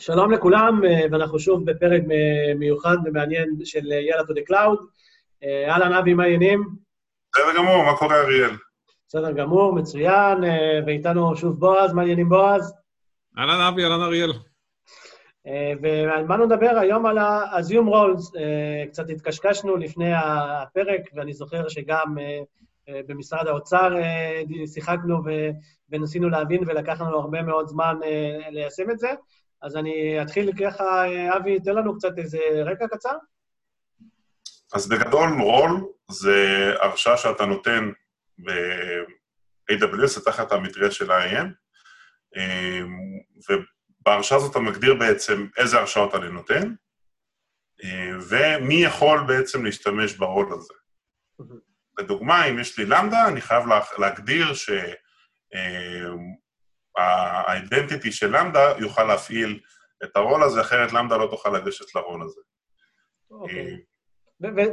שלום לכולם, אה, ואנחנו שוב בפרק מיוחד ומעניין של אה, יאללה to the cloud. אהלן, אבי, מה העניינים? בסדר גמור, מה קורה, אריאל? בסדר גמור, מצוין, אה, ואיתנו שוב בועז, מה העניינים בועז? אהלן אבי, אהלן אריאל. ועל מה נדבר היום על ה-Assume Roles. אה, קצת התקשקשנו לפני הפרק, ואני זוכר שגם במשרד האוצר שיחקנו ו- וניסינו להבין, ולקח לנו הרבה מאוד זמן ליישם את זה. אז אני אתחיל ככה, אבי, תן לנו קצת איזה רקע קצר. אז בגדול, רול זה הרשאה שאתה נותן ב-AWS, זה תחת המטריה של ה-IAM, ובהרשאה הזאת אתה מגדיר בעצם איזה הרשאות אני נותן, אה, ומי יכול בעצם להשתמש ברול הזה. לדוגמה, אם יש לי למדה, אני חייב לה- להגדיר שה-identity של למדה יוכל להפעיל את הרול הזה, אחרת למדה לא תוכל לגשת לרול הזה. אוקיי.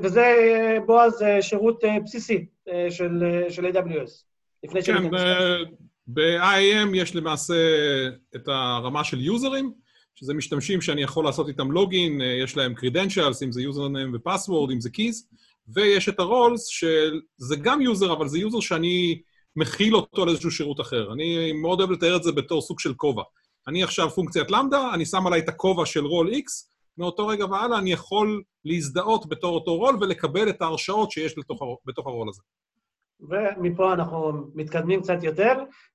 וזה, אה, בועז, אה, שירות אה, בסיסי אה, של אה, של AWS. לפני כן. ב-IAM יש למעשה את הרמה של יוזרים, שזה משתמשים שאני יכול לעשות איתם לוגין, אה, יש להם credentials, אם זה username ופסוורד, אם זה keys, ויש את ה roles, שזה גם user, אבל זה user שאני מכיל אותו על איזשהו שירות אחר. אני מאוד אוהב לתאר את זה בתור סוג של כובע. אני עכשיו פונקציית Lambda, אני שם עליי את הכובע של רול X, מאותו רגע והלאה אני יכול להזדהות בתור אותו רול ולקבל את ההרשאות שיש לתוך, בתוך הרול הזה. ומפה אנחנו מתקדמים קצת יותר.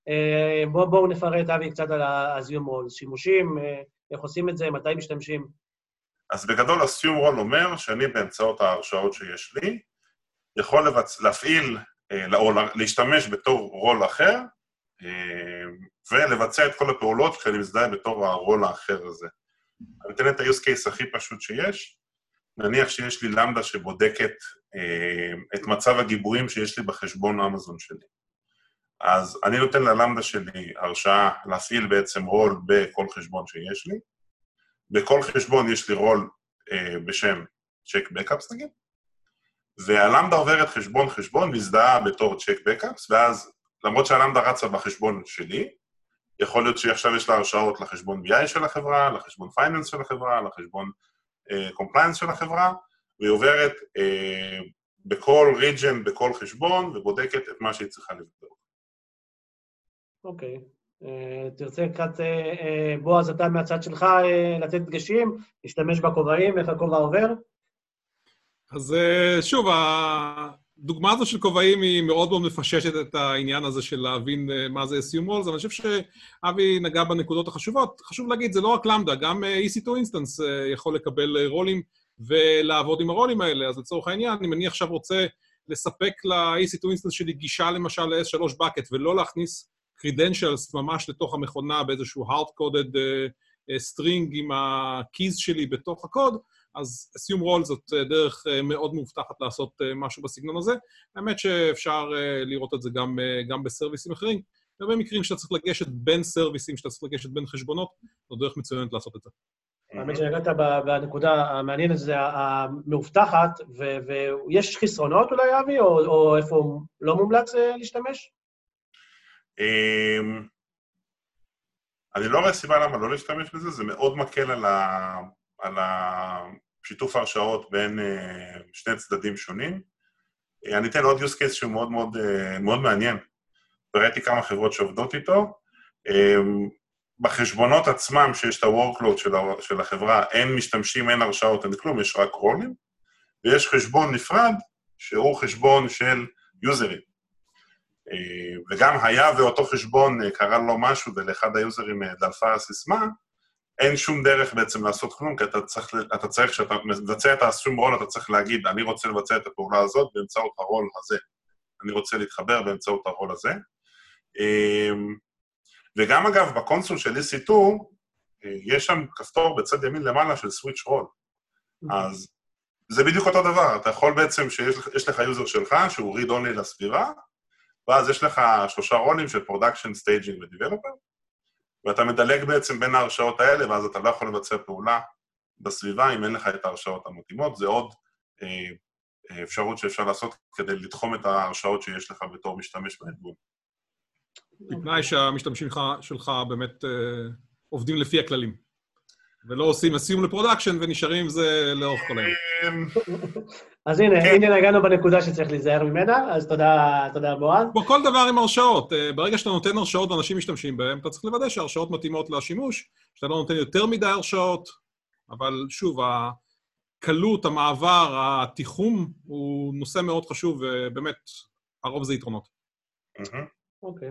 אה, בואו בוא נפרט, אבי, קצת על ה-Assume Roles. שימושים, אה, איך עושים את זה, מתי משתמשים. אז בגדול הסיום רול אומר שאני באמצעות ההרשאות שיש לי, יכול לבצ... להפעיל, או לה- להשתמש בתור רול אחר, אה, ולבצע את כל הפעולות כשאני מזדהה בתור הרול האחר הזה. אני אתן את ה-use case הכי פשוט שיש. נניח שיש לי למדה שבודקת אה, את מצב הגיבויים שיש לי בחשבון אמזון שלי. אז אני נותן ללמדה שלי הרשאה להפעיל בעצם רול בכל חשבון שיש לי. בכל חשבון יש לי רול אה, בשם check backups נגיד, וה Lambda עוברת חשבון-חשבון, מזדהה בתור check backups, ואז למרות שה Lambda רצה בחשבון שלי, יכול להיות שעכשיו יש לה הרשאות לחשבון BI של החברה, לחשבון finance של החברה, לחשבון compliance של החברה, והיא עוברת אה, בכל region, בכל חשבון, ובודקת את מה שהיא צריכה לבדוק. אוקיי. אה, תרצה קצת, אה, אה, בועז, אתה מהצד שלך אה, לתת דגשים, להשתמש בכובעים, איך הכובע עובר? אז אה, שוב, הדוגמה הזו של כובעים היא מאוד מאוד מפששת את העניין הזה של להבין אה, מה זה SU Roles, אבל אני חושב שאבי נגע בנקודות החשובות. חשוב להגיד, זה לא רק למדה, גם אה, EC2 Instance יכול לקבל רולים ולעבוד עם הרולים האלה. אז לצורך העניין, אם אני עכשיו רוצה לספק ל-EC2 Instance שלי גישה למשל ל-S3 bucket ולא להכניס credentials ממש לתוך המכונה באיזשהו hard-coded string עם ה-keys שלי בתוך הקוד, אז assume role זאת אה, דרך אה, מאוד מאובטחת לעשות אה, משהו בסגנון הזה. האמת שאפשר לראות את זה גם, גם בסרוויסים אחרים. בהרבה מקרים שאתה צריך לגשת בין סרוויסים, שאתה צריך לגשת בין חשבונות, זו דרך מצוינת לעשות את זה. האמת שנגעת ב- בנקודה המעניינת, זה המאובטחת, ויש חסרונות אולי, אבי, או, איפה לא מומלץ להשתמש? אמ, אני לא רואה סיבה למה לא להשתמש בזה, זה מאוד מקל על, ה... על השיתוף ההרשאות בין אה, שני צדדים שונים. אה, אני אתן עוד use case שהוא מאוד מאוד, אה, מאוד מעניין, וראיתי כמה חברות שעובדות איתו. בחשבונות עצמם, שיש את ה-workload של, החברה, אין משתמשים, אין הרשאות, אין כלום, יש רק רולים, ויש חשבון נפרד, שהוא חשבון של יוזרים. וגם היה ואותו חשבון קרה לו משהו ולאחד היוזרים דלפה הסיסמה, אין שום דרך בעצם לעשות כלום, כי אתה צריך, אתה צריך, כשאתה מבצע את הסום רול, אתה צריך להגיד, אני רוצה לבצע את הפעולה הזאת באמצעות הרול הזה. אני רוצה להתחבר באמצעות הרול הזה. אה, וגם אגב, ב console של EC2, יש שם כפתור בצד ימין למעלה של switch role. אז זה בדיוק אותו דבר, אתה יכול בעצם, שיש לך user שלך, שהוא read only לסביבה, ואז יש לך שלושה role-ים של production, staging ו developer, ואתה מדלג בעצם בין ההרשאות האלה, ואז אתה לא יכול לבצע פעולה בסביבה אם אין לך את ההרשאות המתאימות. זה עוד אה, אה, אפשרות שאפשר לעשות כדי לתחום את ההרשאות שיש לך בתור משתמש בארגון. בתנאי שהמשתמשים שלך באמת אה, עובדים לפי הכללים. ולא עושים assume ל production ונשארים עם זה לאורך כל היום. אמ, אז הנה, כן. הנה נגענו בנקודה שצריך להיזהר ממנה, אז תודה, תודה בועז. כמו כל דבר עם הרשאות, אה, ברגע שאתה נותן הרשאות ואנשים משתמשים בהן, אתה צריך לוודא שההרשאות מתאימות לשימוש, שאתה לא נותן יותר מדי הרשאות, אבל שוב, הקלות, המעבר, התיחום, הוא נושא מאוד חשוב, ובאמת, הרוב זה יתרונות. אוקיי.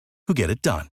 who get it done.